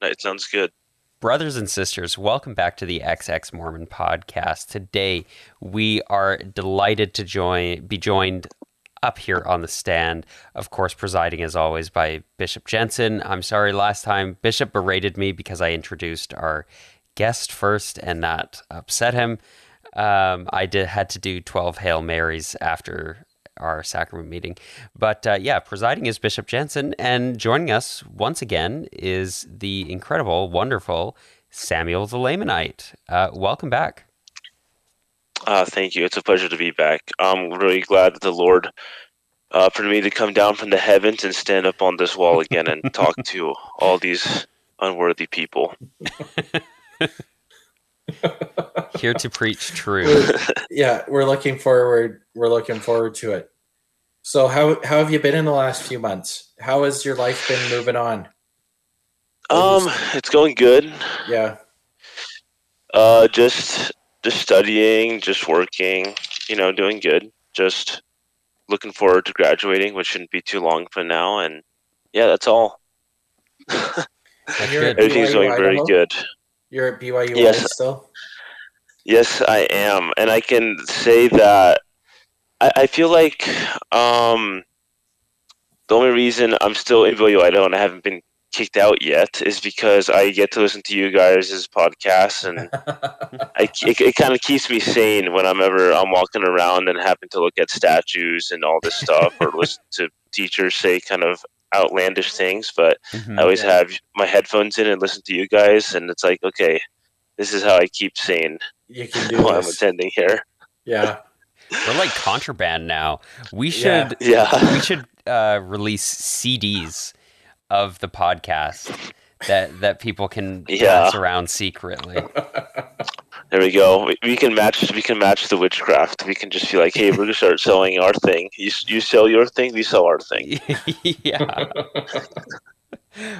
It sounds good. Brothers and sisters, welcome back to the XX Mormon podcast. Today, we are delighted to join be joined up here on the stand, of course, presiding as always by Bishop Jensen. I'm sorry, last time Bishop berated me because I introduced our guest first, and that upset him. Um, I did had to do 12 Hail Marys after our sacrament meeting. But uh, yeah, presiding is Bishop Jensen, and joining us once again is the incredible, wonderful Samuel the Lamanite. Uh, welcome back. Uh, thank you. It's a pleasure to be back. I'm really glad that the Lord uh, for me to come down from the heavens and stand up on this wall again and talk to all these unworthy people. Here to preach true. Yeah, we're looking forward. We're looking forward to it. So how how have you been in the last few months? How has your life been moving on? Um, it's going good. Yeah, Uh, just just studying, just working. You know, doing good. Just looking forward to graduating, which shouldn't be too long from now. And yeah, that's all. That's good. Everything's going very good. You're at BYU Yes. still. Yes, I am, and I can say that I, I feel like um, the only reason I'm still in BYU Idaho and I haven't been kicked out yet is because I get to listen to you guys' podcasts, and I, it, it kind of keeps me sane when I'm ever I'm walking around and happen to look at statues and all this stuff, or listen to teachers say kind of outlandish things. But Mhm. I always Yeah. have my headphones in and listen to you guys, and it's like, okay, this is how I keep sane you can do while I'm attending here. Yeah, We're like contraband now. We Yeah. should Yeah. we should uh, release CDs of the podcast that that people can Yeah. pass around secretly. There we go. We, we can match. We can match the witchcraft. We can just be like, "Hey, we're gonna start selling our thing. You you sell your thing. We sell our thing." yeah.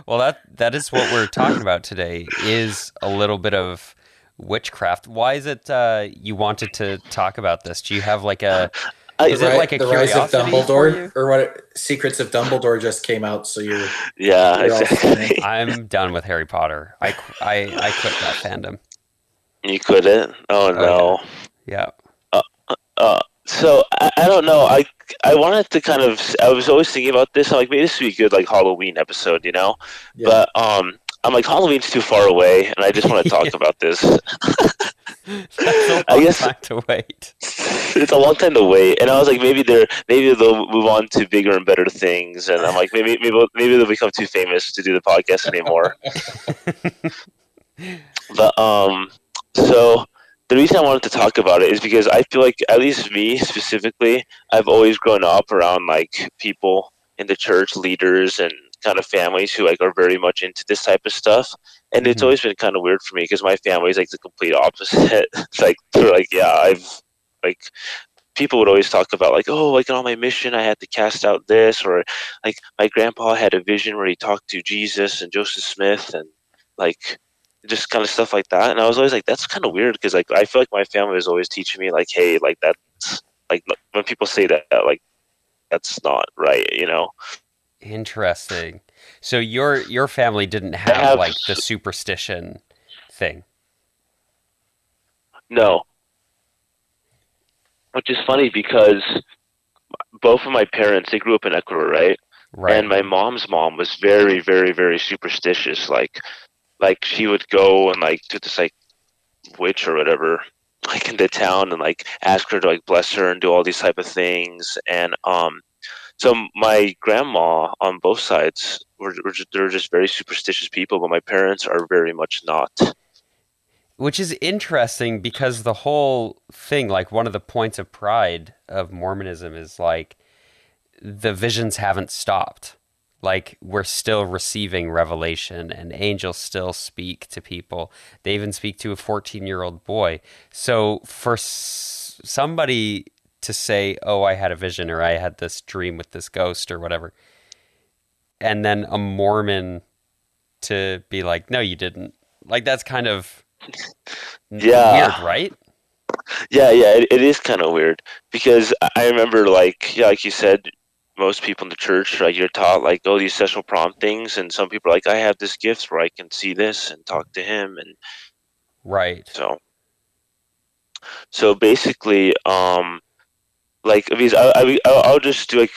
Well, that that is what we're talking about today. Is a little bit of witchcraft. Why is it uh, you wanted to talk about this? Do you have like a I, Is it Ri- like a the rise of curiosity for you? Dumbledore, or what? Secrets of Dumbledore just came out, so you're yeah, You're all exactly. I'm done with Harry Potter. I I I quit that fandom. You couldn't. Oh no. Yeah. Uh, so I, I don't know. I I wanted to kind of. I was always thinking about this. I'm like, maybe this would be a good like Halloween episode, you know. yeah. But um, I'm like Halloween's too far away, and I just want to talk Yeah. about this. I long guess- time to wait. it's a long time to wait, and I was like, maybe they're maybe they'll move on to bigger and better things, and I'm like, maybe maybe maybe they'll become too famous to do the podcast anymore. but um, so the reason I wanted to talk about it is because I feel like at least me specifically, I've always grown up around like people in the church, leaders, and kind of families who like are very much into this type of stuff. And it's Mhm. always been kind of weird for me because my family is like the complete opposite. it's like they're like, yeah, I've like people would always talk about like, oh, like on my mission, I had to cast out this, or like my grandpa had a vision where he talked to Jesus and Joseph Smith, and like just kind of stuff like that. And I was always like, that's kind of weird because like I feel like my family was always teaching me like, hey, like that's like when people say that, like that's not right, you know. Interesting. So your your family didn't have, have- like the superstition thing. No. Which is funny because both of my parents they grew up in Ecuador, right? Right. And my mom's mom was very, very, very superstitious. Like, like she would go and like to this like witch or whatever, like in the town, and like ask her to like bless her and do all these type of things. And um, so my grandma on both sides were, were just, they're just very superstitious people, but my parents are very much not. Which is interesting because the whole thing, like one of the points of pride of Mormonism is like the visions haven't stopped. Like we're still receiving revelation and angels still speak to people. They even speak to a 14 year old boy. So for s- somebody to say, oh, I had a vision or I had this dream with this ghost or whatever, and then a Mormon to be like, no, you didn't. Like that's kind of Yeah. weird, right? Yeah, yeah, it, it is kind of weird because I- remember, like, yeah, like you said, most people in the church, like you're taught like oh these sexual prompt things, and some people are like I have this gift where I can see this and talk to him, and Right. so so basically, um, like because I, I I'll just do like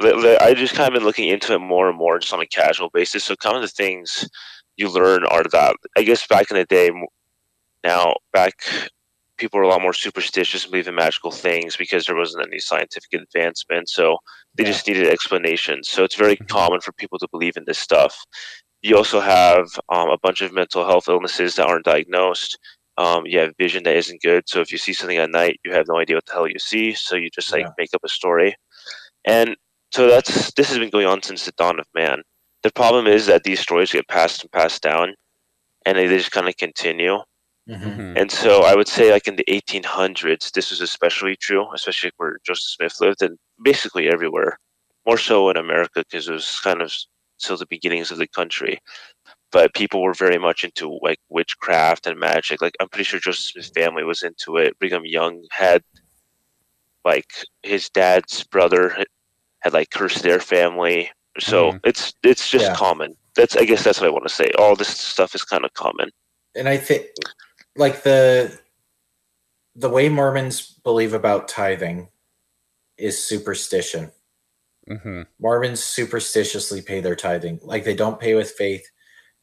li- li- I just kind of been looking into it more and more just on a casual basis. So kind of the things you learn are that I guess back in the day, now back people were a lot more superstitious and believe in magical things because there wasn't any scientific advancement. So they Yeah. just needed explanations. So it's very Mhm. common for people to believe in this stuff. You also have um, a bunch of mental health illnesses that aren't diagnosed. Um, you have vision that isn't good. So if you see something at night, you have no idea what the hell you see. So you just like Yeah. make up a story. And so that's this has been going on since the dawn of man. The problem is that these stories get passed and passed down, and they just kind of continue. Mhm. Mhm. And so I would say, like in the 1800s, this was especially true, especially where Joseph Smith lived, and basically everywhere. More so in America because it was kind of still the beginnings of the country. But people were very much into like witchcraft and magic. Like I'm pretty sure Joseph Smith's family was into it. Brigham Young had like his dad's brother had, like cursed their family. So Mhm. it's it's just Yeah. common. That's I guess that's what I want to say. All this stuff is kind of common. and I think like the the way Mormons believe about tithing is superstition. Mhm. Mormons superstitiously pay their tithing. Like they don't pay with faith.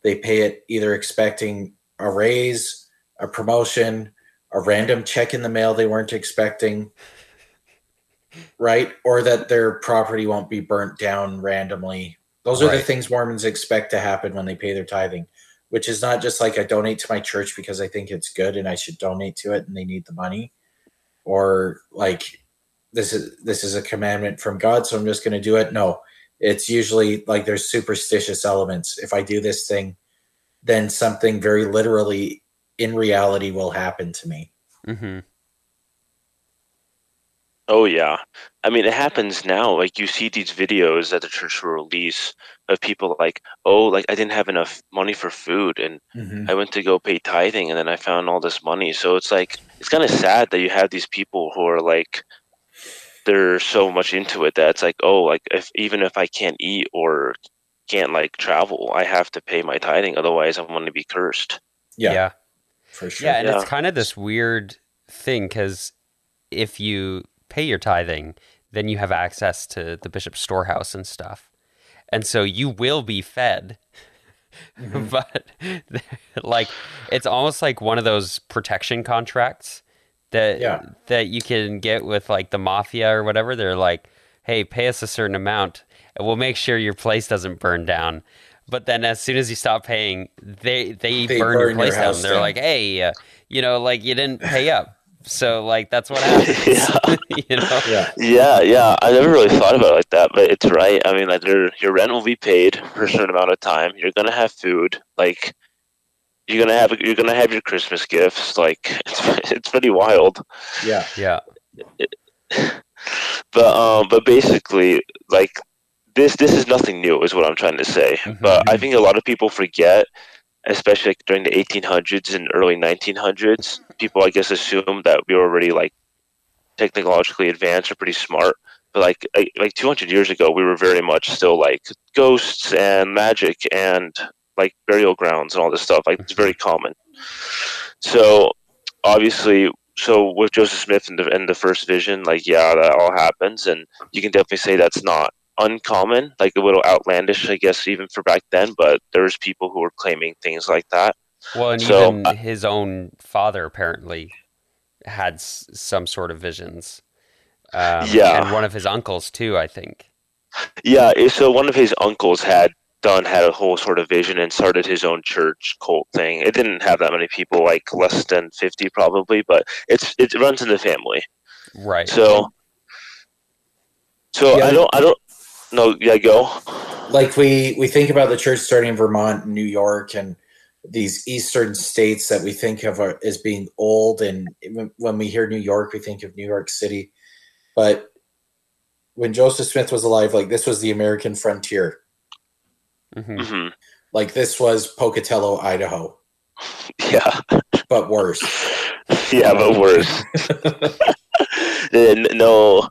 They pay it either expecting a raise, a promotion, a random check in the mail they weren't expecting, right? Or that their property won't be burnt down randomly. Those are the things Mormons expect to happen when they pay their tithing, which is not just like I donate to my church because I think it's good and I should donate to it and they need the money, or like this is this is a commandment from God, so I'm just going to do it. No, it's usually like there's superstitious elements. If I do this thing, then something very literally in reality will happen to me. Mhm. Oh yeah, I mean it happens now. Like you see these videos that the church will release of people like, oh, like I didn't have enough money for food, and mm-hmm. I went to go pay tithing, and then I found all this money. So it's like it's kind of sad that you have these people who are like, they're so much into it that it's like, oh, like if even if I can't eat or can't like travel, I have to pay my tithing, otherwise I'm going to be cursed. Yeah, yeah. for sure. Yeah, and Yeah. it's kind of this weird thing because if you pay your tithing, then you have access to the bishop's storehouse and stuff, and so you will be fed. Mhm. but like, it's almost like one of those protection contracts that Yeah. that you can get with like the mafia or whatever. They're like, "Hey, pay us a certain amount, and we'll make sure your place doesn't burn down." But then, as soon as you stop paying, they they, They burn, your burn your place down. house They're down. like, "Hey, uh, you know, like you didn't pay up, so like that's what happens." you know? Yeah, Yeah, yeah. I never really thought about it like that, but it's right. I mean, like your your rent will be paid for a certain amount of time. You're gonna have food. Like you're gonna have you're gonna have your Christmas gifts. Like it's it's pretty wild. yeah, Yeah. But um, but basically, like this this is nothing new, is what I'm trying to say. Mhm. But I think a lot of people forget, especially like during the 1800s and early 1900s. People, I guess, assume that we were already like technologically advanced or pretty smart. But like like, like 200 years ago, we were very much still like ghosts and magic and like burial grounds and all this stuff. Like it's very mm-hmm. common. So obviously, so with Joseph Smith and the and the first vision, like yeah, that all happens, and you can definitely say that's not uncommon, like a little outlandish, I guess, even for back then. But there's people who were claiming things like that. Well, and So, even uh, his own father apparently had s- some sort of visions. Um, Yeah. and one of his uncles too, I think. Yeah, eh, so one of his uncles had done had a whole sort of vision and started his own church cult thing. It didn't have that many people, like less than fifty probably, but it's it runs in the family. Right. So, so Yeah. I don't, I don't. No, yeah, go. like we we think about the church starting in Vermont, and New York, and these eastern states that we think of are, as being old. And when- when we hear New York, we think of New York City. But when Joseph Smith was alive, like this was the American frontier. Mhm. hmm Like this was Pocatello, Idaho, Yeah, but worse. yeah, but worse. Then no,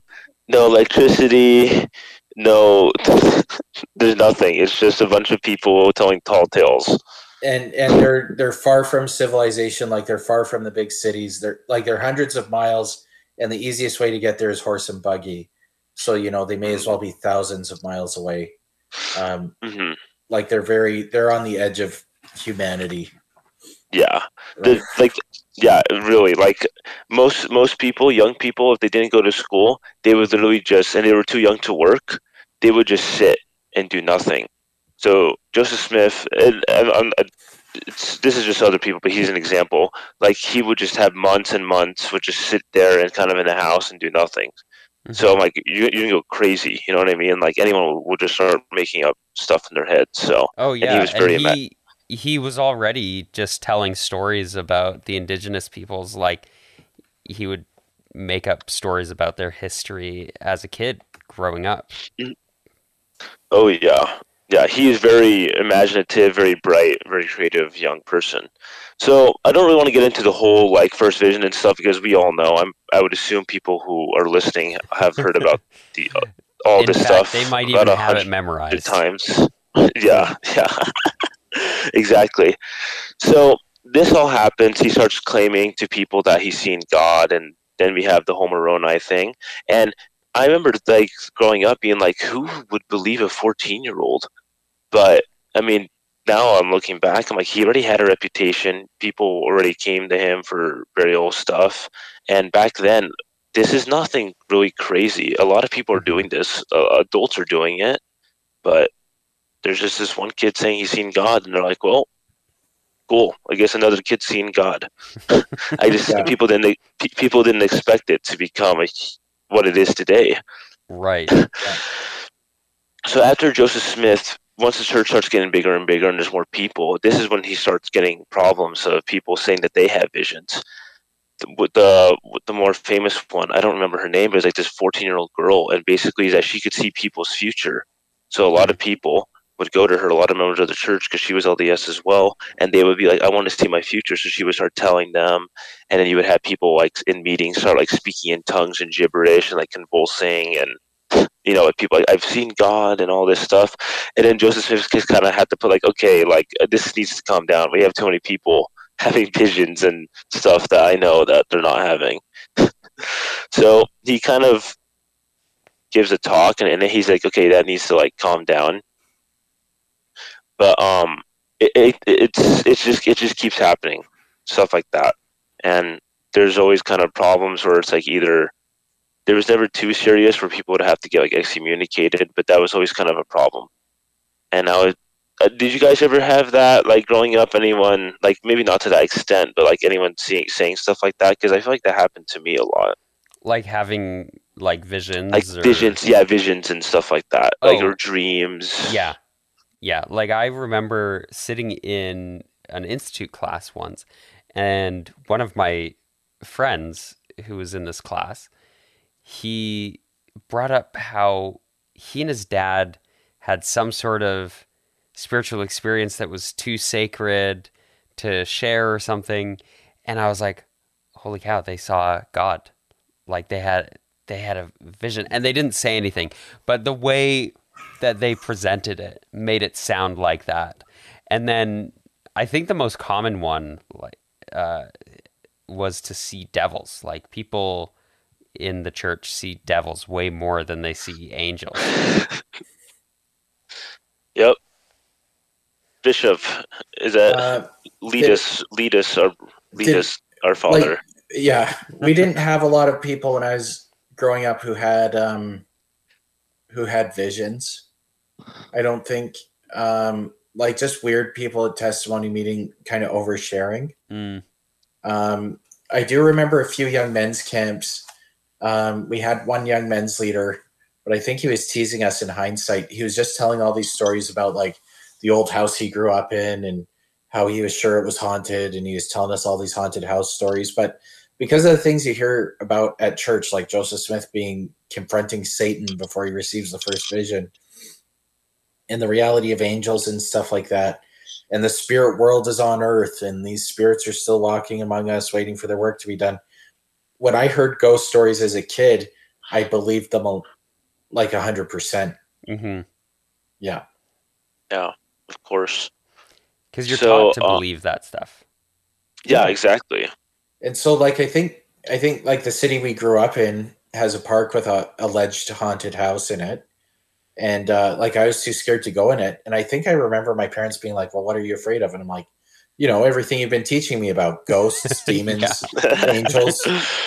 no electricity, no, there's nothing. It's just a bunch of people telling tall tales. And and they're they're far from civilization. Like they're far from the big cities. They're like they're hundreds of miles, and the easiest way to get there is horse and buggy. So you know they may as well be thousands of miles away. Um, hmm like they're very they're on the edge of humanity. Yeah, right? the, like yeah, really. Like most most people, young people, if they didn't go to school, they would literally just and they were too young to work. They would just sit and do nothing. So Joseph Smith, and, and, and it's, this is just other people, but he's an example. Like he would just have months and months, would just sit there and kind of in the house and do nothing. So mm-hmm. I'm like, you you can go crazy, you know what I mean? Like anyone would just start making up stuff in their head. So Oh yeah, he yeah, was very ima- he he was already just telling stories about the indigenous peoples. Like he would make up stories about their history as a kid growing up. Mm-hmm. Oh yeah, yeah. He is very imaginative, very bright, very creative young person. So I don't really want to get into the whole like first vision and stuff because we all know. I'm. I would assume people who are listening have heard about the uh, all In this fact, stuff. they might even have it memorized. times. yeah, yeah, exactly. So this all happens. He starts claiming to people that he's seen God, and then we have the whole Moroni thing. And I remember like growing up being like, who would believe a 14 year old? But I mean, now I'm looking back, I'm like, he already had a reputation. People already came to him for burial stuff. And back then, this is nothing really crazy. A lot of people are doing this, uh, adults are doing it. But there's just this one kid saying he's seen God, and they're like, well, cool. I guess another kid's seen God. I just Yeah. people didn't people didn't expect it to become a, what it is today. Right. So after Joseph Smith, once the church starts getting bigger and bigger, and there's more people, this is when he starts getting problems of people saying that they have visions. The, with the with the more famous one, I don't remember her name, but it's like this 14 year old girl, and basically that she could see people's future. So a lot of people would go to her, a lot of members of the church, because she was LDS as well, and they would be like, "I want to see my future." So she would start telling them, and then you would have people like in meetings start like speaking in tongues and gibberish and like convulsing and you know, people like I've seen God and all this stuff. And then Joseph Smith just kind of had to put like, okay, like uh, this needs to calm down. We have too many people having visions and stuff that I know that they're not having. so he kind of gives a talk, and, and then he's like, okay, that needs to like calm down. But um, it, it it's it's just it just keeps happening, stuff like that, and there's always kind of problems where it's like either there was never too serious where people would have to get like excommunicated, but that was always kind of a problem. And now, it, uh, did you guys ever have that like growing up? Anyone like maybe not to that extent, but like anyone seeing saying stuff like that? Because I feel like that happened to me a lot, Like having like visions like or visions, yeah, visions and stuff like that, like Oh. or dreams. Yeah. Yeah. Like I remember sitting in an institute class once, and one of my friends who was in this class, he brought up how he and his dad had some sort of spiritual experience that was too sacred to share or something. And I was like, holy cow, they saw God. Like they had they had a vision and they didn't say anything. But the way that they presented it made it sound like that. And then I think the most common one like uh, was to see devils. Like people in the church see devils way more than they see angels. Yep. Bishop, is that Uh, lead did- us, lead us, our lead did- us, our Father. yeah, we didn't have a lot of people when I was growing up who had um, who had visions. I don't think um, like just weird people at testimony meeting, kind of oversharing. Mm, Um, I do remember a few young men's camps. Um, we had one young men's leader, but I think he was teasing us in hindsight. He was just telling all these stories about like the old house he grew up in and how he was sure it was haunted, and he was telling us all these haunted house stories. But because of the things you hear about at church, like Joseph Smith being confronting Satan before he receives the first vision, and the reality of angels and stuff like that, and the spirit world is on earth and these spirits are still walking among us waiting for their work to be done when i heard ghost stories as a kid i believed them a- like 100% Mm-hmm. Yeah. Yeah, of course. Because you're So, taught to uh, believe that stuff. Yeah, Yeah. exactly. And so, like, I think, I think, like, the city we grew up in has a park with a alleged haunted house in it, and uh, like, I was too scared to go in it. And I think I remember my parents being like, "Well, what are you afraid of?" And I'm like, "You know, everything you've been teaching me about ghosts, demons, angels.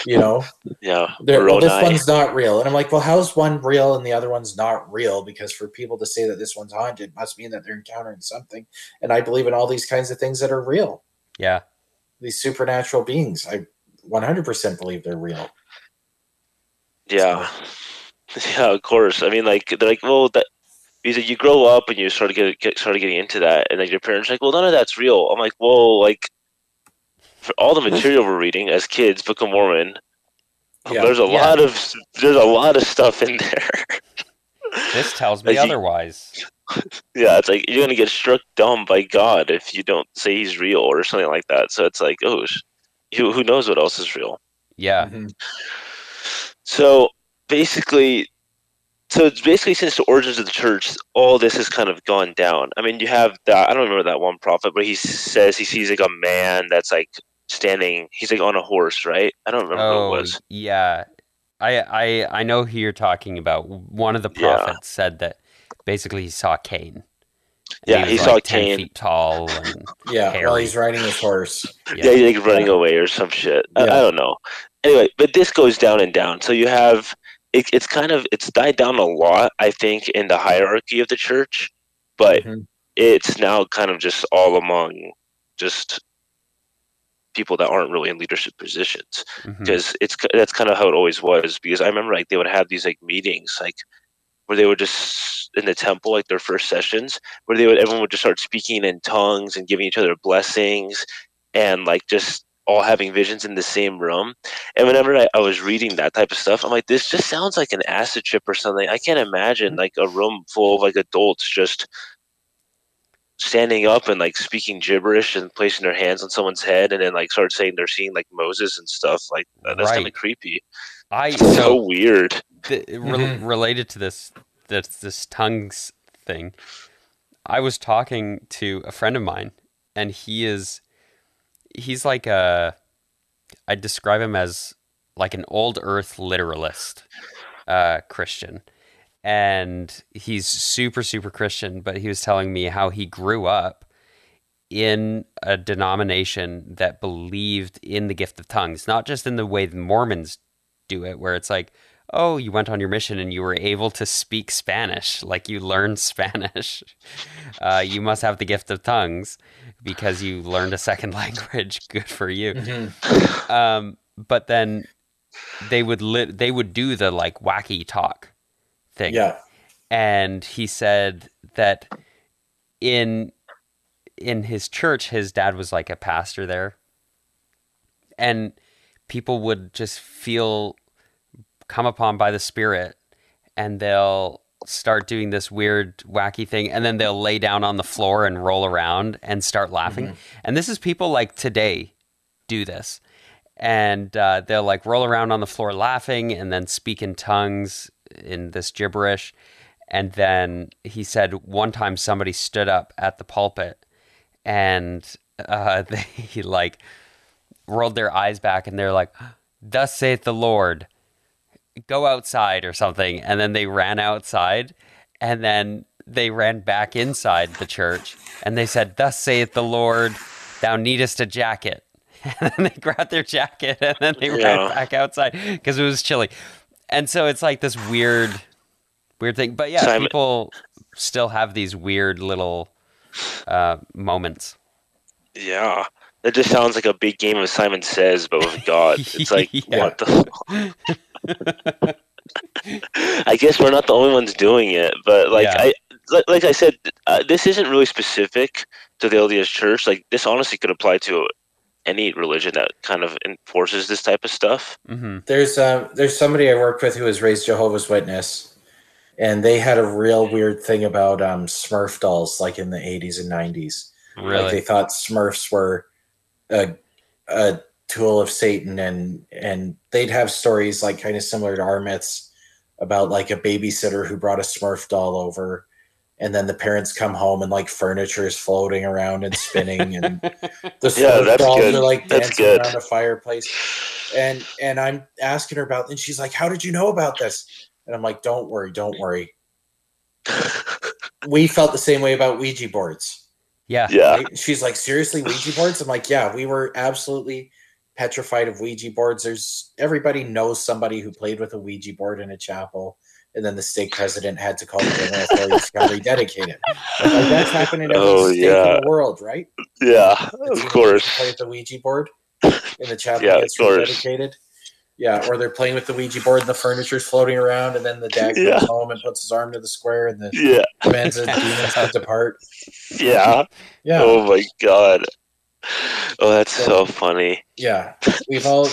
You know, Yeah, They're- well, this one's not real." And I'm like, "Well, how's one real and the other one's not real? Because for people to say that this one's haunted must mean that they're encountering something." And I believe in all these kinds of things that are real. Yeah. These supernatural beings, I 100% believe they're real. Yeah, yeah, of course. I mean, like they're like, well, that because you grow up and you start to get, get started getting into that, and like your parents are like, well, none of that's real. I'm like, well, like for all the material we're reading as kids, Book of Mormon, Yeah. there's a Yeah. lot of there's a lot of stuff in there. This tells me Like you- otherwise. yeah, it's like you're gonna get struck dumb by God if you don't say He's real or something like that. So it's like, oh, who who knows what else is real? Yeah. Mhm. So basically, so it's basically since the origins of the church, all this has kind of gone down. I mean, you have that. I don't remember that one prophet, but he says he sees like a man that's like standing. He's like on a horse, right? I don't remember Oh, who it oh, was. yeah. I I I know who you're talking about. One of the Yeah. prophets said that basically he saw Cain. And Yeah, was he like saw 10 Cain. feet tall. And, Yeah, while he's riding his horse. Yeah, he's like running away or some shit. I, I don't know. Anyway, but this goes down and down. So you have it, it's kind of it's died down a lot, I think, in the hierarchy of the church, but Mhm. it's now kind of just all among just people that aren't really in leadership positions because it's that's kind of how it always was because i remember like they would have these like meetings like where they would just in the temple like their first sessions where they would everyone would just start speaking in tongues and giving each other blessings and like just all having visions in the same room and whenever I, I was reading that type of stuff i'm like this just sounds like an acid trip or something i can't imagine like a room full of like adults just standing up and like speaking gibberish and placing their hands on someone's head and then like start saying they're seeing like Moses and stuff like that, that's kind Right. of creepy. I so so weird. the, rel- Mhm. related to this this this tongues thing. I was talking to a friend of mine, and he is he's like a I describe him as like an old Earth literalist uh, Christian, and he's super super Christian. But he was telling me how he grew up in a denomination that believed in the gift of tongues, not just in the way the Mormons do it, where it's like, oh, you went on your mission and you were able to speak Spanish, like you learned Spanish. Uh, you must have the gift of tongues because you learned a second language. Good for you. Mhm. Um, but then they would lit they would do the like wacky talk thing Yeah. and he said that in in his church his dad was like a pastor there and people would just feel come upon by the spirit and they'll start doing this weird wacky thing and then they'll lay down on the floor and roll around and start laughing. And this is people like today do this. And uh, they'll like roll around on the floor laughing and then speak in tongues in this gibberish. And then he said one time somebody stood up at the pulpit and uh, they like rolled their eyes back and they're like thus saith the lord go outside or something and then they ran outside and then they ran back inside the church and they said thus saith the lord thou needest a jacket and then they grabbed their jacket and then they ran back outside because it was chilly and so it's like this weird weird thing but yeah Simon- people still have these weird little uh, moments Yeah. That just sounds like a big game of Simon Says, but with God. It's like, Yeah. what the? I guess we're not the only ones doing it, but like Yeah. I, like, like I said, uh, this isn't really specific to the LDS Church. Like this, honestly, could apply to any religion that kind of enforces this type of stuff. hmm There's uh, there's somebody I worked with who was raised Jehovah's Witness, and they had a real weird thing about um, Smurf dolls, like in the 80s and 90s. Like really they thought Smurfs were a, a tool of Satan, and and they'd have stories like kind of similar to our myths about like a babysitter who brought a Smurf doll over, and then the parents come home and like furniture is floating around and spinning, and the Smurf Yeah, that's dolls good. are like That's dancing good. around a fireplace. And and I'm asking her about, and she's like, "How did you know about this?" And I'm like, "Don't worry, don't worry." We felt the same way about Ouija boards. Yeah. yeah. Right? She's like, seriously, Ouija boards? I'm like, yeah, we were absolutely petrified of Ouija boards. There's everybody knows somebody who played with a Ouija board in a chapel, and then the stake president had to call the general authorities to rededicate it. Like, that's happening in every Oh, state yeah. in the world, right? Yeah, of course. play with the Ouija board, in the chapel Yeah, of gets course. rededicated. Yeah, or they're playing with the Ouija board and the furniture's floating around, and then the dad comes Yeah. home and puts his arm to the square, and the Yeah, commands the demons to depart. yeah. Yeah, Oh my god. Oh, that's so funny. yeah we've all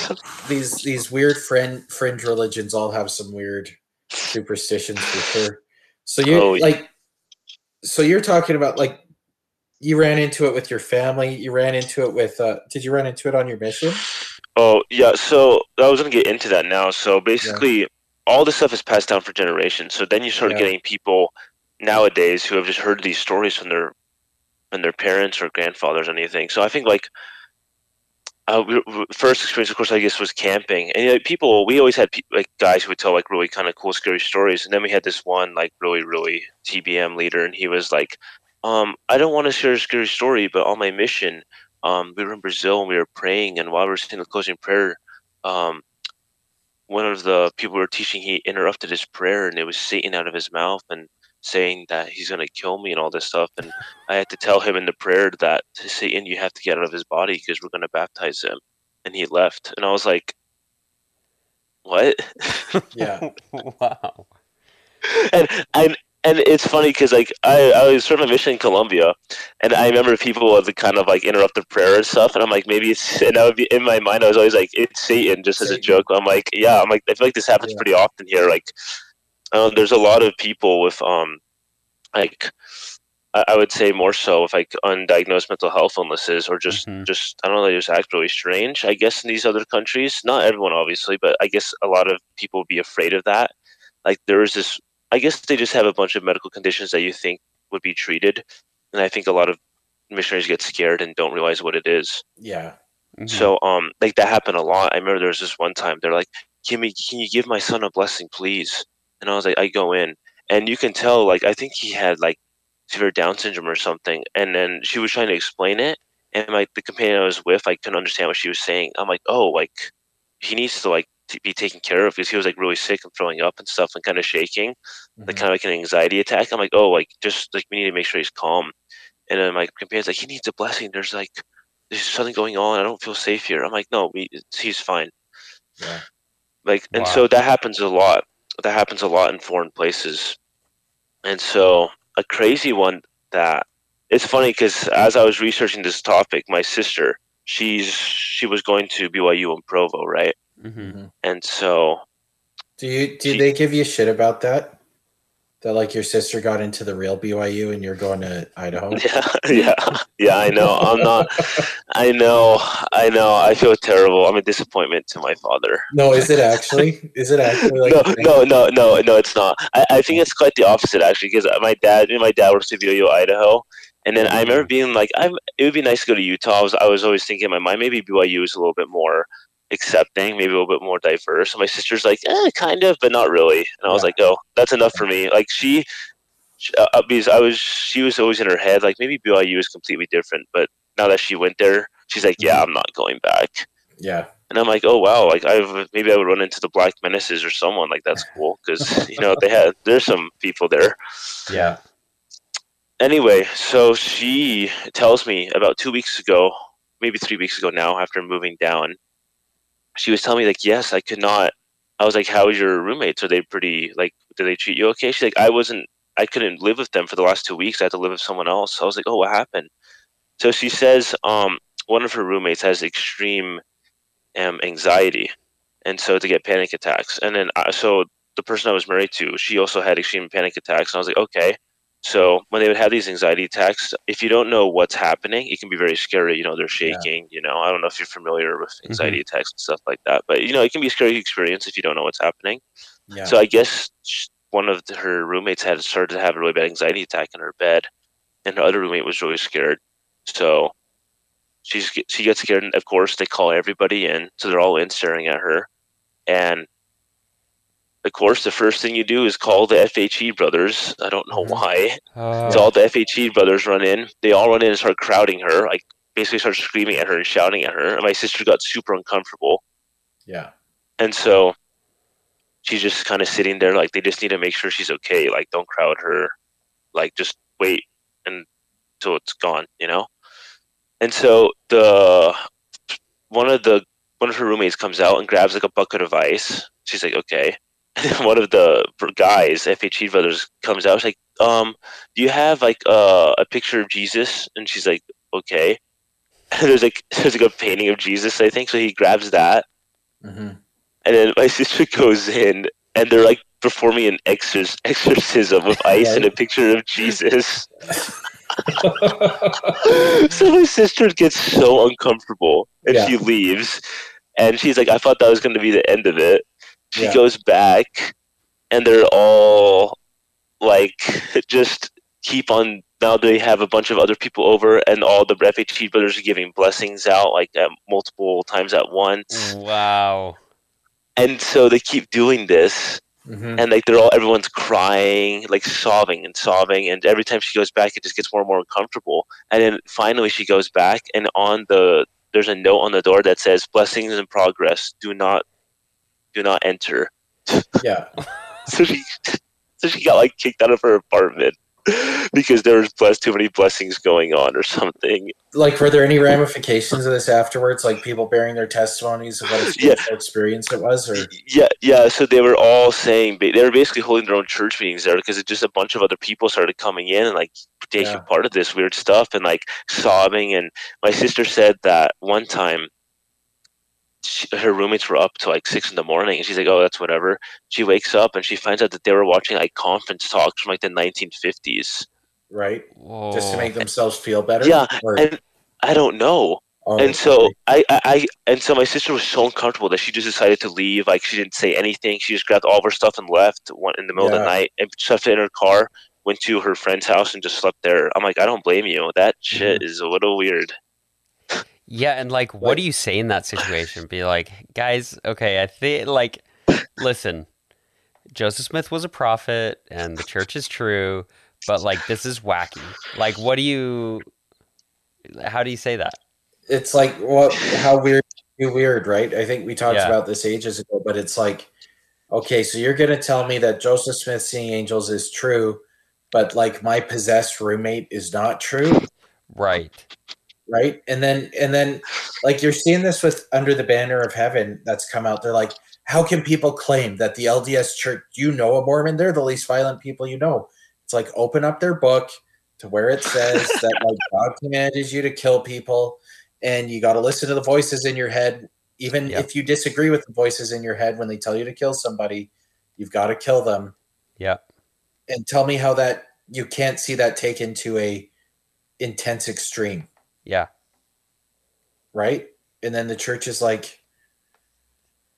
these these weird friend fringe religions all have some weird superstitions for sure so you Oh, yeah. like so you're talking about like you ran into it with your family you ran into it with uh did you run into it on your mission Oh yeah, so I was gonna get into that now. So basically, all this stuff is passed down for generations. So then you start Yeah. getting people nowadays who have just heard these stories from their from their parents or grandfathers or anything. So I think like uh, first experience, of course, I guess was camping. And you know, people, we always had pe- like guys who would tell like really kind of cool, scary stories. And then we had this one like really, really TBM leader, and he was like, um, "I don't want to share a scary story, but on my mission." um, we were in Brazil and we were praying, and while we were saying the closing prayer, um, one of the people we were teaching he interrupted his prayer, and it was Satan out of his mouth and saying that he's going to kill me and all this stuff. And I had to tell him in the prayer that Satan, you have to get out of his body because we're going to baptize him. And he left, and I was like, "What?" Yeah. wow. and and and it's funny because like I, I was from a mission in Colombia, and I remember people would kind of like interrupt the prayer and stuff, and I'm like maybe it's and I would be in my mind I was always like it's Satan just as a joke. I'm like yeah, I'm like I feel like this happens Yeah. pretty often here. Like there's a lot of people with um like I, I would say more so with like undiagnosed mental health illnesses or just Mhm. just I don't know they just act really strange. I guess in these other countries, not everyone obviously, but I guess a lot of people would be afraid of that. Like there is this I guess they just have a bunch of medical conditions that you think would be treated, and I think a lot of missionaries get scared and don't realize what it is. yeah Mhm. So, um, like that happened a lot. I remember there was this one time they're like, "Can me, can you give my son a blessing, please?" And I was like, "I go in," and you can tell, like, I think he had like severe Down syndrome or something, and then she was trying to explain it, and like the companion I was with, I couldn't understand what she was saying. I'm like, "Oh, like he needs to like to be taken care of because he was like really sick and throwing up and stuff and kind of shaking." like Mhm. kind of like an anxiety attack. I'm like, oh, like just like we need to make sure he's calm. And then my companion's like, he needs a blessing. There's like there's something going on. I don't feel safe here. I'm like, no, we, he's fine. yeah Like, and Wow. so that happens a lot. That happens a lot in foreign places. And so a crazy one that it's funny because as I was researching this topic, my sister, she's she was going to BYU in Provo, right? Mhm. Mhm. And so do you do She- they give you shit about that that like your sister got into the real byu and you're going to idaho Yeah, yeah, yeah. I know. I'm not. I know. I know. I feel terrible. I'm a disappointment to my father. no is it actually is it actually like no, no, no, no, no. It's not. I, I think it's quite the opposite actually, because my dad, and my dad works at BYU, Idaho, and then I mm-hmm. remember being like, I'm. It would be nice to go to Utah. I was, I was always thinking in my mind, maybe BYU is a little bit more accepting, maybe a little bit more diverse. And my sister's like, eh, kind of, but not really. And I was Yeah. like, oh, that's enough for me. Like she, sh- uh, uh, because I was, she was always in her head like maybe BYU is completely different. But now that she went there, she's like, yeah, I'm not going back. yeah And I'm like, oh wow, like I've maybe I would run into the Black Menaces or someone like that's cool because you know they had there's some people there. yeah Anyway, so she tells me about two weeks ago, maybe three weeks ago now, after moving down, she was telling me like, yes, I could not. I was like, how is your roommates? Are they pretty like? Do they treat you okay? She's like, I wasn't. I couldn't live with them for the last two weeks. I had to live with someone else. So I was like, oh, what happened? So she says, um, one of her roommates has extreme um, anxiety, and so to get panic attacks. And then I, so the person I was married to, she also had extreme panic attacks. And I was like, okay. So when they would have these anxiety attacks, if you don't know what's happening, it can be very scary. You know, they're Yeah. shaking. You know, I don't know if you're familiar with mm-hmm. anxiety attacks and stuff like that, but you know, it can be a scary experience if you don't know what's happening. Yeah. So I guess one of her roommates had started to have a really bad anxiety attack in her bed, and her other roommate was really scared. So she's she gets scared, and of course they call everybody in, so they're all in staring at her, and of course the first thing you do is call the FHE brothers. I don't know Mhm. why. Uh, So all the FHE brothers run in. They all run in and start crowding her, like basically start screaming at her and shouting at her. And my sister got super uncomfortable. yeah. And so she's just kind of sitting there, like they just need to make sure she's okay. Like don't crowd her. Like just wait until it's gone, you know. And so the one of the one of her roommates comes out and grabs like a bucket of ice. She's like, okay. And one of the guys, FHE brothers, comes out. She's like, um, do you have like uh, a picture of Jesus? And she's like, okay. And there's like there's like a painting of Jesus, I think. So he grabs that, hmm and then my sister goes in, and they're like performing an exor- exorcism with ice and a picture of Jesus. so my sister gets so uncomfortable, and Yeah. she leaves. And she's like, "I thought that was going to be the end of it." She Yeah. goes back, and they're all like, just keep on. Now they have a bunch of other people over, and all the FHE brothers are giving blessings out like at multiple times at once wow. and so they keep doing this hmm and like they're all everyone's crying like sobbing and sobbing and every time she goes back it just gets more and more uncomfortable and then finally she goes back and on the there's a note on the door that says blessings in progress do not do not enter Yeah. so she so she got like kicked out of her apartment because there was blessed too many blessings going on or something Like, were there any ramifications of this afterwards? Like people bearing their testimonies of what a Yeah. experience it was, or Yeah, yeah. So they were all saying they were basically holding their own church meetings there because just a bunch of other people started coming in and like taking Yeah. part of this weird stuff and like sobbing. And my sister said that one time she, her roommates were up till like six in the morning, and she's like, "Oh, that's whatever." She wakes up and she finds out that they were watching like conference talks from like the 1950s. right? Whoa. Just to make themselves feel better. Yeah, Or, and I don't know. oh, and so I, I, I and so my sister was so uncomfortable that she just decided to leave. Like she didn't say anything. She just grabbed all of her stuff and left. Went in the middle of the night and stuffed it in her car. Went to her friend's house and just slept there. I'm like, I don't blame you. That mm-hmm. shit is a little weird. Yeah, and like, what Like- do you say in that situation? Be like, guys, okay, I think, like, listen, Joseph Smith was a prophet, and the church is true, but like, this is wacky. Like, what do you? How do you say that? it's like what how weird weird right i think we talked Yeah. about this ages ago but it's like okay so you're going to tell me that joseph smith seeing angels is true but like my possessed roommate is not true Right. Right? And then and then like you're seeing this with under the banner of heaven that's come out. They're like how can people claim that the lds church you know a mormon? They're the least violent people you know. It's like open up their book to where it says that like god commanded you to kill people and you got to listen to the voices in your head. Even Yep. if you disagree with the voices in your head when they tell you to kill somebody you've got to kill them. Yeah. and tell me how that you can't see that taken to a intense extreme Yeah. right? And then the church is like,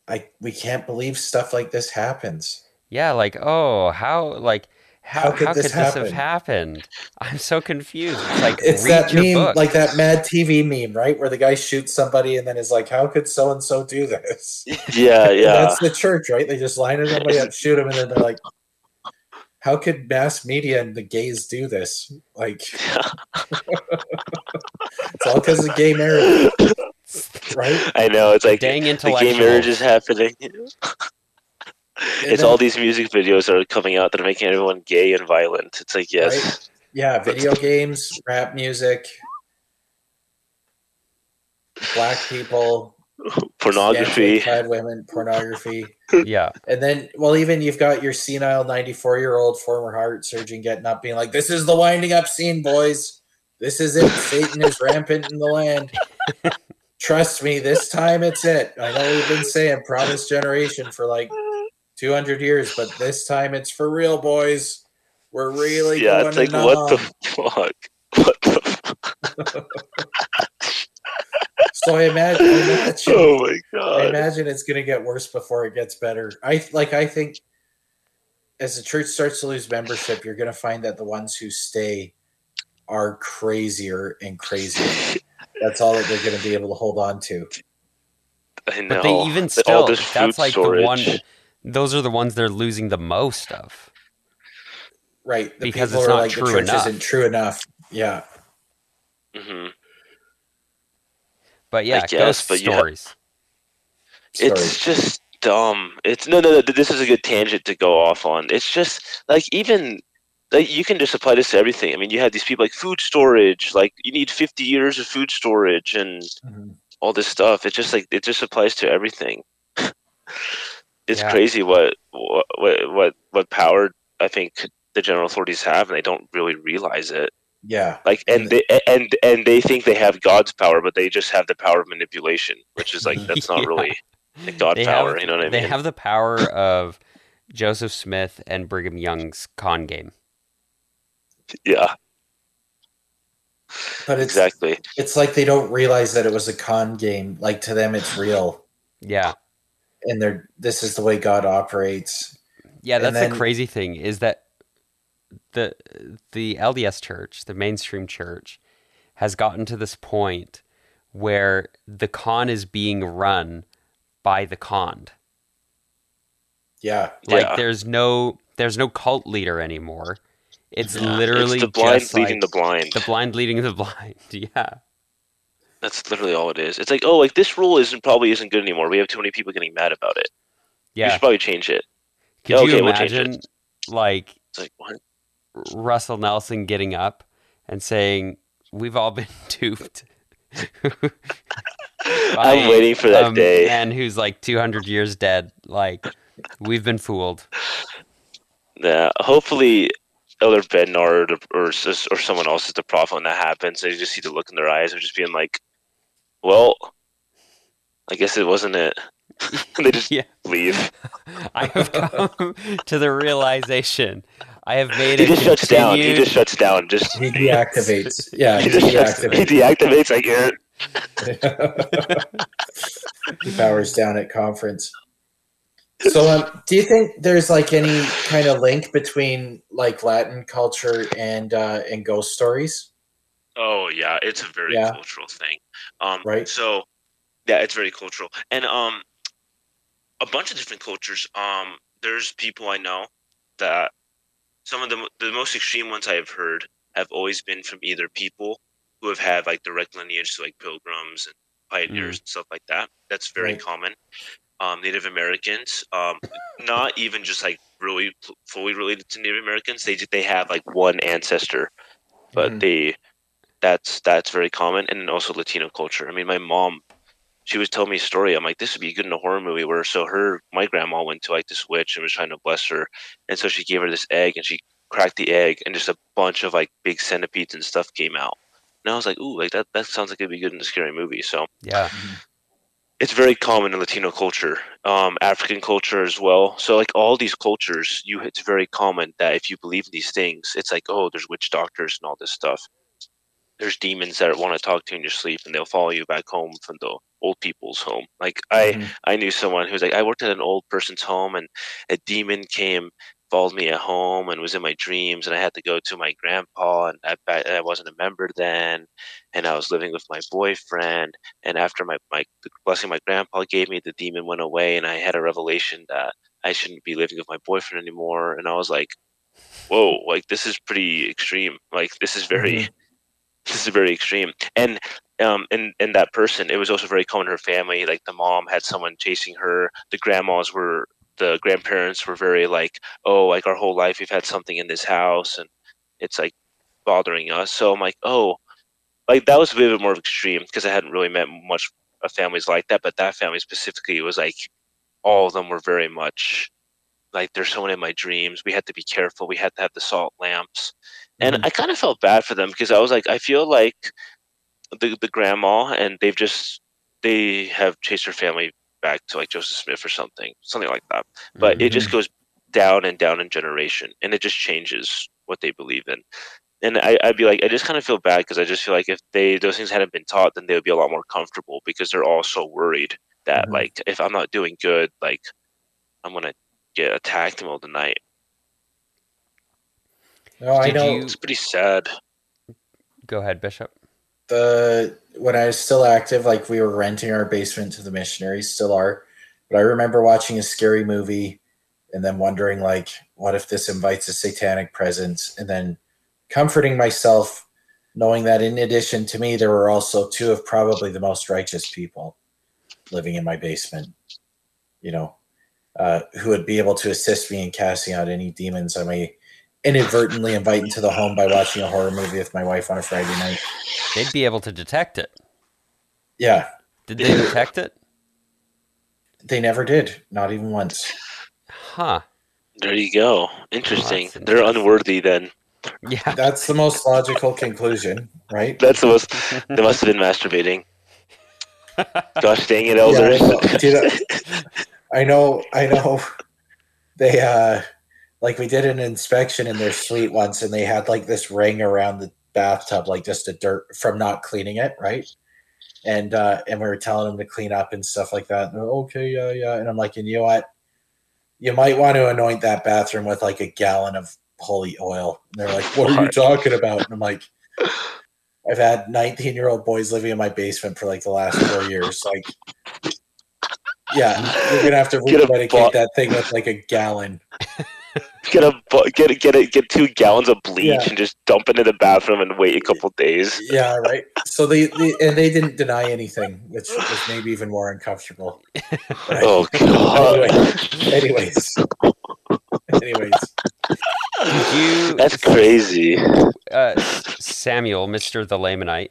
I we can't believe stuff like this happens. Yeah. Like, oh, how? Like, how? How How could could, this this, have happened? I'm so confused. It's like, It's read that your meme, book. like that Mad TV meme, right? Where the guy shoots somebody and then is like, "How could so and so do this?" Yeah, yeah. that's the church, right? They just line everybody up, shoot them, and then they're like, "How could mass media and the gays do this?" Like, it's all because of gay marriage, right? I know. It's like Dang the gay intellectual. marriage is happening. It's then- all these music videos that are coming out that are making everyone gay and violent. It's like yes, Yeah, video games, rap music, black people, pornography. clad women, pornography, yeah. and then well, even you've got your senile ninety-four-year-old former heart surgeon getting up, being like, "This is the winding up scene, boys. This is it. Satan is rampant in the land. Trust me, this time it's it. I know we've been saying promised generation for like two hundred years, but this time it's for real, boys. We're really Yeah, going it's like what the fuck? What the? Fuck? so I imagine, I imagine Oh my god! I imagine it's going to get worse before it gets better. I like. I think as the church starts to lose membership, you're going to find that the ones who stay are crazier and crazier. That's all that they're going to be able to hold on to. I know. But they even still, this that's like storage. the one. Those are the ones they're losing the most of. Right. The Because people it's are not like true the enough. isn't true enough. Yeah. Mhm. But yeah, guess, ghost but you have- stories. It's Story. just dumb. It's no, no, no. This is a good tangent to go off on. It's just like even like you can just apply this to everything. I mean, you have these people like food storage. Like you need fifty years of food storage and Mhm. all this stuff. It just like it just applies to everything. it's Yeah. crazy what what what what power I think the general authorities have, and they don't really realize it. Yeah. Like, and they and and they think they have God's power, but they just have the power of manipulation, which is like that's not Yeah. really the God They power. have- you know what I mean? They have the power of Joseph Smith and Brigham Young's con game. Yeah, But it's exactly. it's like they don't realize that it was a con game. Like to them it's real. Yeah. And they're this is the way God operates. Yeah, that's then- the crazy thing is that the the LDS church, the mainstream church, has gotten to this point where the con is being run by the conned. Yeah. Like Yeah. there's no there's no cult leader anymore. It's Yeah. literally it's the blind leading like the blind. the blind leading the blind. Yeah. That's literally all it is. It's like, oh, like this rule isn't probably isn't good anymore. We have too many people getting mad about it. We Yeah. should probably change it. Could Yeah, you okay, we'll imagine like It's like what? Russell Nelson getting up and saying, "We've all been duped." I'm waiting for that a day. Man who's like 200 years dead. Like we've been fooled. Yeah, hopefully Elder Bednar or, or or someone else is the prophet when that happens. They just see the look in their eyes of just being like, "Well, I guess it wasn't it." they just Yeah. leave. I have come to the realization. I have made He it. just shuts down. He just shuts down. Just He deactivates. Yeah, he he just shuts, he deactivates. deactivates. I get he powers down at conference. So, um, do you think there's like any kind of link between like Latin culture and uh, and ghost stories? Oh yeah, it's a very Yeah. cultural thing. Um, Right. So yeah, it's very cultural, and um, a bunch of different cultures. Um, there's people I know that some of the the most extreme ones I have heard have always been from either people who have had like direct lineage to like pilgrims and pioneers and stuff like that. That's very Right. common. Um, Native Americans, um, not even just like really fully related to Native Americans. They ju- they have like one ancestor, but Mhm. they that's that's very common and also latino culture i mean my mom she was telling me a story i'm like this would be good in a horror movie where so her my grandma went to like this witch and was trying to bless her and so she gave her this egg and she cracked the egg and just a bunch of like big centipedes and stuff came out and i was like ooh like that that sounds like it'd be good in a scary movie so Yeah. It's very common in Latino culture, um, African culture as well. So like all these cultures, you it's very common that if you believe in these things, it's like oh, there's witch doctors and all this stuff. There's demons that want to talk to you in your sleep, and they'll follow you back home from the old people's home. Like I, Mhm. I knew someone who was like, I worked at an old person's home, and a demon came, followed me at home, and was in my dreams, and I had to go to my grandpa, and I, I wasn't a member then, and I was living with my boyfriend, and after my my the blessing my grandpa gave me, the demon went away, and I had a revelation that I shouldn't be living with my boyfriend anymore, and I was like, whoa, like this is pretty extreme, like this is very. This is very extreme, and um, and and that person, it was also very common in her family. Like the mom had someone chasing her. The grandmas were, the grandparents were very like, oh, like our whole life we've had something in this house, and it's like bothering us. So I'm like, oh, like that was a bit more extreme because I hadn't really met much of families like that. But that family specifically was like, all of them were very much like there's someone in my dreams. We had to be careful. We had to have the salt lamps and Mhm. I kind of felt bad for them because I was like, I feel like the the grandma and they've just they have chased her family back to like Joseph Smith or something, something like that. But it just goes down and down in generation, and it just changes what they believe in. And I, I'd be like, I just kind of feel bad because I just feel like if they those things hadn't been taught, then they would be a lot more comfortable because they're all so worried that Mhm. like if I'm not doing good, like I'm gonna get attacked in the middle of the night. No, I know you- It's pretty sad. Go ahead, Bishop. The when I was still active, like we were renting our basement to the missionaries, still are. But I remember watching a scary movie and then wondering, like, what if this invites a satanic presence? And then comforting myself, knowing that in addition to me, there were also two of probably the most righteous people living in my basement. You know, uh, who would be able to assist me in casting out any demons I may inadvertently invite into the home by watching a horror movie with my wife on a Friday night. They'd be able to detect it. Yeah, Did they detect it? They never did, not even once. Huh. There you go. Interesting. that's They're unworthy then. Yeah. That's the most logical conclusion, right? That's the most. They must have been masturbating. Gosh dang it, Yeah, elders. I know. I know, I know. They uh like we did an inspection in their suite once and they had like this ring around the bathtub, like just a dirt from not cleaning it, right? And uh and we were telling them to clean up and stuff like that. And okay, yeah, yeah. And I'm like, and you know what? You might want to anoint that bathroom with like a gallon of holy oil. And they're like, What are you talking about? And I'm like, I've had 19 year old boys living in my basement for like the last four years. Like, yeah, you're gonna have to bo- that thing with like a gallon. get a get get a, get two gallons of bleach Yeah. and just dump it in the bathroom and wait a couple days. Yeah, right. So they, they and they didn't deny anything, which was maybe even more uncomfortable. Right? Oh god, Anyways, anyways, you, that's crazy. uh, Samuel, Mister the Lamanite?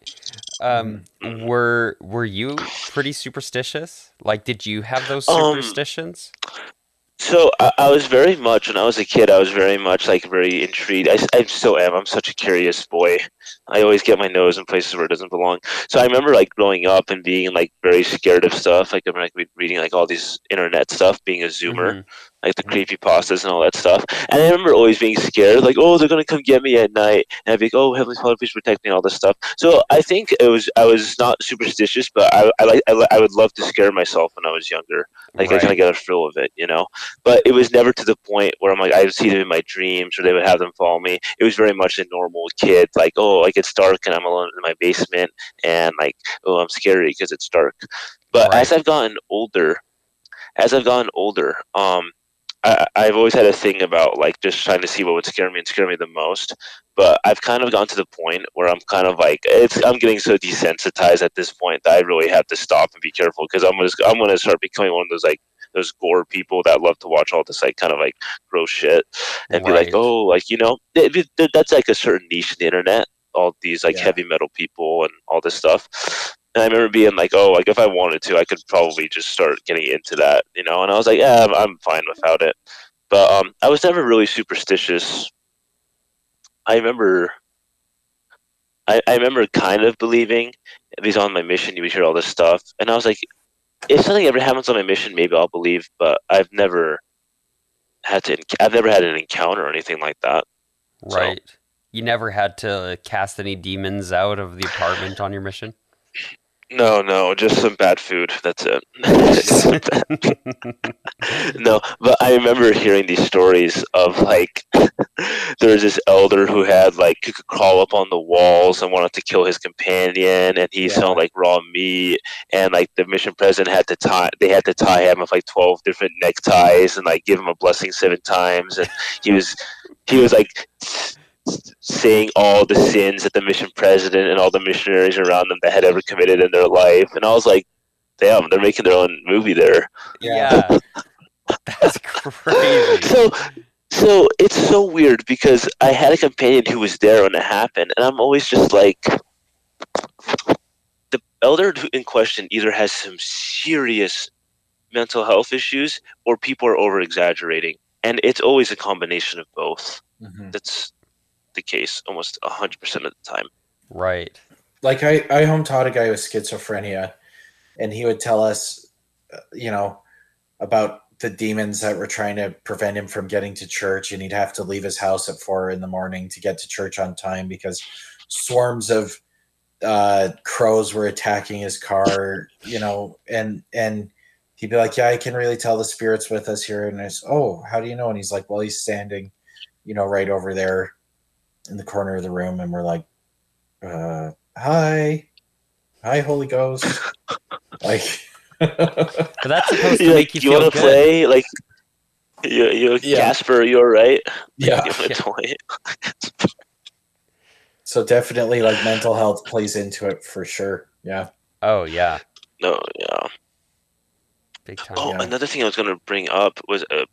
Um, Mm-hmm. were were you pretty superstitious? Like, did you have those Um, superstitions? So I, I was very much when I was a kid. I was very much like very intrigued. I still am. I'm such a curious boy. I always get my nose in places where it doesn't belong. So I remember like growing up and being like very scared of stuff. Like I remember like, reading like all these internet stuff, being a zoomer. Mhm. Like the creepy pastas and all that stuff. And I remember always being scared, like, oh, they're gonna come get me at night, and I'd be like, oh, Heavenly Father, please protect me, and all this stuff. So I think it was I was not superstitious, but I I like I, I would love to scare myself when I was younger. Like I kind of got a thrill of it, you know. But it was never to the point where I'm like I would see them in my dreams or they would have them follow me. It was very much a normal kid, like, oh, like it's dark and I'm alone in my basement, and like, oh, I'm scary because it's dark. But Right. as I've gotten older, as I've gotten older, um, I, I've always had a thing about like just trying to see what would scare me and scare me the most. But I've kind of gotten to the point where I'm kind of like it's I'm getting so desensitized at this point that I really have to stop and be careful because I'm gonna I'm gonna start becoming one of those like those gore people that love to watch all this like kind of like gross shit and be like oh like you know th- th- that's like a certain niche in the internet all these like Yeah. heavy metal people and all this stuff and I remember being like, oh, like if I wanted to, I could probably just start getting into that, you know. And I was like, yeah, I'm, I'm fine without it. But um, I was never really superstitious. I remember, I, I remember kind of believing, at least on my mission, you would hear all this stuff, and I was like, if something ever happens on my mission, maybe I'll believe. But I've never had to, I've never had an encounter or anything like that. So- Right. You never had to cast any demons out of the apartment on your mission? No, no, just some bad food. That's it. no, but I remember hearing these stories of like there was this elder who had like who could crawl up on the walls and wanted to kill his companion, and he Yeah. like raw meat, and like the mission president had to tie they had to tie him with like twelve different neckties and like give him a blessing seven times, and he was he was like saying all the sins that the mission president and all the missionaries around them that had ever committed in their life, and I was like, damn, they're making their own movie there. yeah. That's crazy. So, so it's so weird because I had a companion who was there when it happened, and I'm always just like, the elder in question either has some serious mental health issues or people are over exaggerating, and it's always a combination of both. Mhm. That's the case almost hundred percent of the time. Right. like I, I home taught a guy with schizophrenia and he would tell us uh, you know about the demons that were trying to prevent him from getting to church and he'd have to leave his house at four in the morning to get to church on time because swarms of uh, crows were attacking his car you know and and he'd be like yeah i can really tell the spirits with us here and i said oh how do you know and he's like well he's standing you know right over there in the corner of the room, and we're like, uh, "Hi, hi, Holy Ghost!" like, But that's supposed to you make like, you you feel want to good. play? Like, you, you Yeah. Casper, you all right? yeah. You want Yeah. So definitely, like mental health plays into it for sure. Yeah. Oh yeah, No, yeah. big time. Oh, Yeah. another thing I was going to bring up was uh,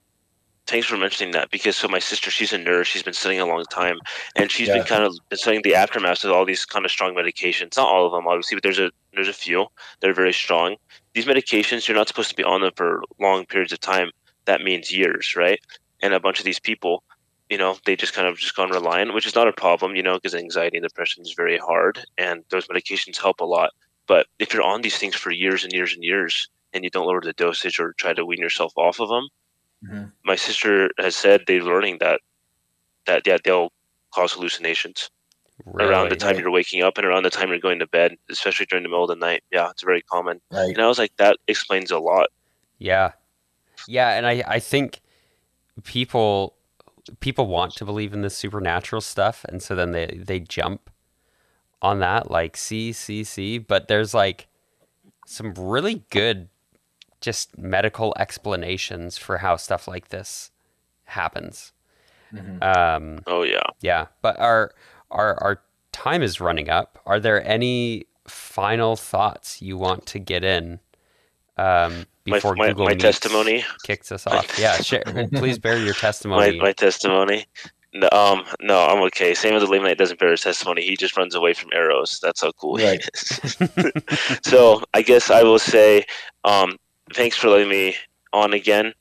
thanks for mentioning that because so my sister, she's a nurse. She's been studying a long time, and she's Yeah. been kind of been studying the aftermath of all these kind of strong medications. Not all of them, obviously, but there's a there's a few that are very strong. These medications, you're not supposed to be on them for long periods of time. That means years, right? And a bunch of these people, you know, they just kind of just gone reliant, which is not a problem, you know, because anxiety and depression is very hard, and those medications help a lot. But if you're on these things for years and years and years, and you don't lower the dosage or try to wean yourself off of them, Mhm. my sister has said they're learning that that yeah they'll cause hallucinations around the time you're waking up and around the time you're going to bed, especially during the middle of the night. Yeah, it's very common. Right. And I was like, that explains a lot. Yeah, yeah, and I I think people people want to believe in this supernatural stuff, and so then they they jump on that like see see see, but there's like some really good just medical explanations for how stuff like this happens. Mhm. Um, Oh yeah. yeah, but our our our time is running up. Are there any final thoughts you want to get in um, before my, Google my Meets testimony. kicks us off? Yeah, share, please bear your testimony. my testimony. No, um, no, I'm okay. Samuel the Lamanite doesn't bear his testimony. He just runs away from arrows. That's how cool Right. he is. so I guess I will say, um, thanks for letting me on again.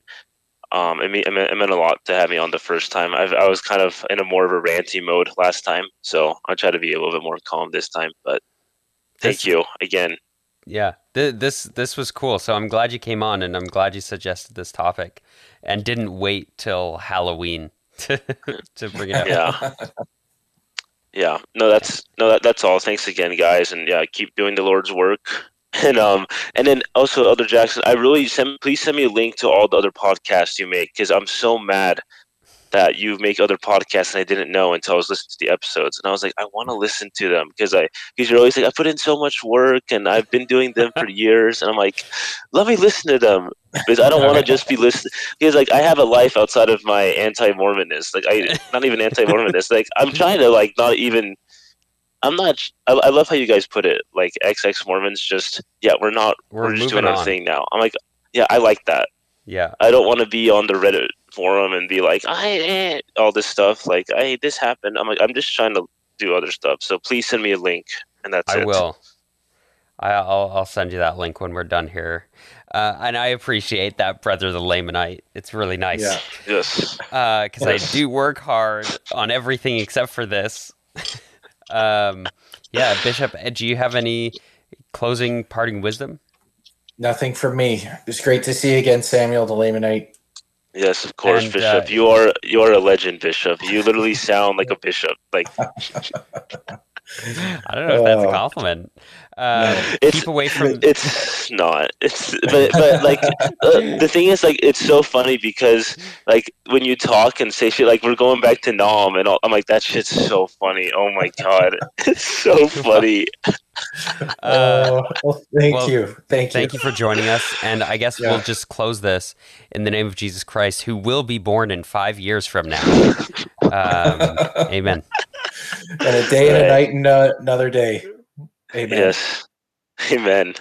Um, it, mean, it, meant, a lot to have me on the first time. I've, I was kind of in a more of a ranty mode last time, so I'll try to be a little bit more calm this time. But thank This- you again. yeah, th- this this was cool. So I'm glad you came on, and I'm glad you suggested this topic, and didn't wait till Halloween to to bring it up. Yeah. Yeah, no, that's no, that, that's all. Thanks again, guys, and yeah, keep doing the Lord's work. And um, and then also, Elder Jaxxxon, I really send please send me a link to all the other podcasts you make because I'm so mad that you make other podcasts and I didn't know until I was listening to the episodes, and I was like, I want to listen to them because I because you're always like, I put in so much work and I've been doing them for years, and I'm like, let me listen to them because I don't want to just be listening because like I have a life outside of my anti-Mormonness, like I not even anti-Mormonness, like I'm trying to like not even. I'm not. I, I love how you guys put it. Like XX Mormons, just yeah, we're not. We're We're, just doing our on. thing now. I'm like, yeah, I like that. Yeah, I don't want to be on the Reddit forum and be like, I eh, all this stuff. Like, I this happened. I'm like, I'm just trying to do other stuff. So please send me a link, and that's I it. will. I, I'll I'll send you that link when we're done here. Uh, and I appreciate that, brother, the Lamanite. It's really nice. Yeah. Yes. because I Yes. do work hard on everything except for this. um, yeah, Bishop, uh, do you have any closing parting wisdom? Nothing from me. It's great to see you again, Samuel the Lamanite. Yes, of course, And, Bishop. uh, you are you are a legend, Bishop. You literally sound like a bishop. Like I don't know if that's a Oh. compliment. Uh, It's- keep away from. it's not. It's but but like uh, the thing is like it's so funny because like when you talk and say shit like we're going back to Nam and all, I'm like that shit's so funny. Oh my god, it's so funny. Uh, oh, well, thank well, you. Thank you. Thank you for joining us. And I guess Yeah. we'll just close this in the name of Jesus Christ, who will be born in five years from now. Um, amen. And a day and a night and uh, another day. Amen. Yes, amen.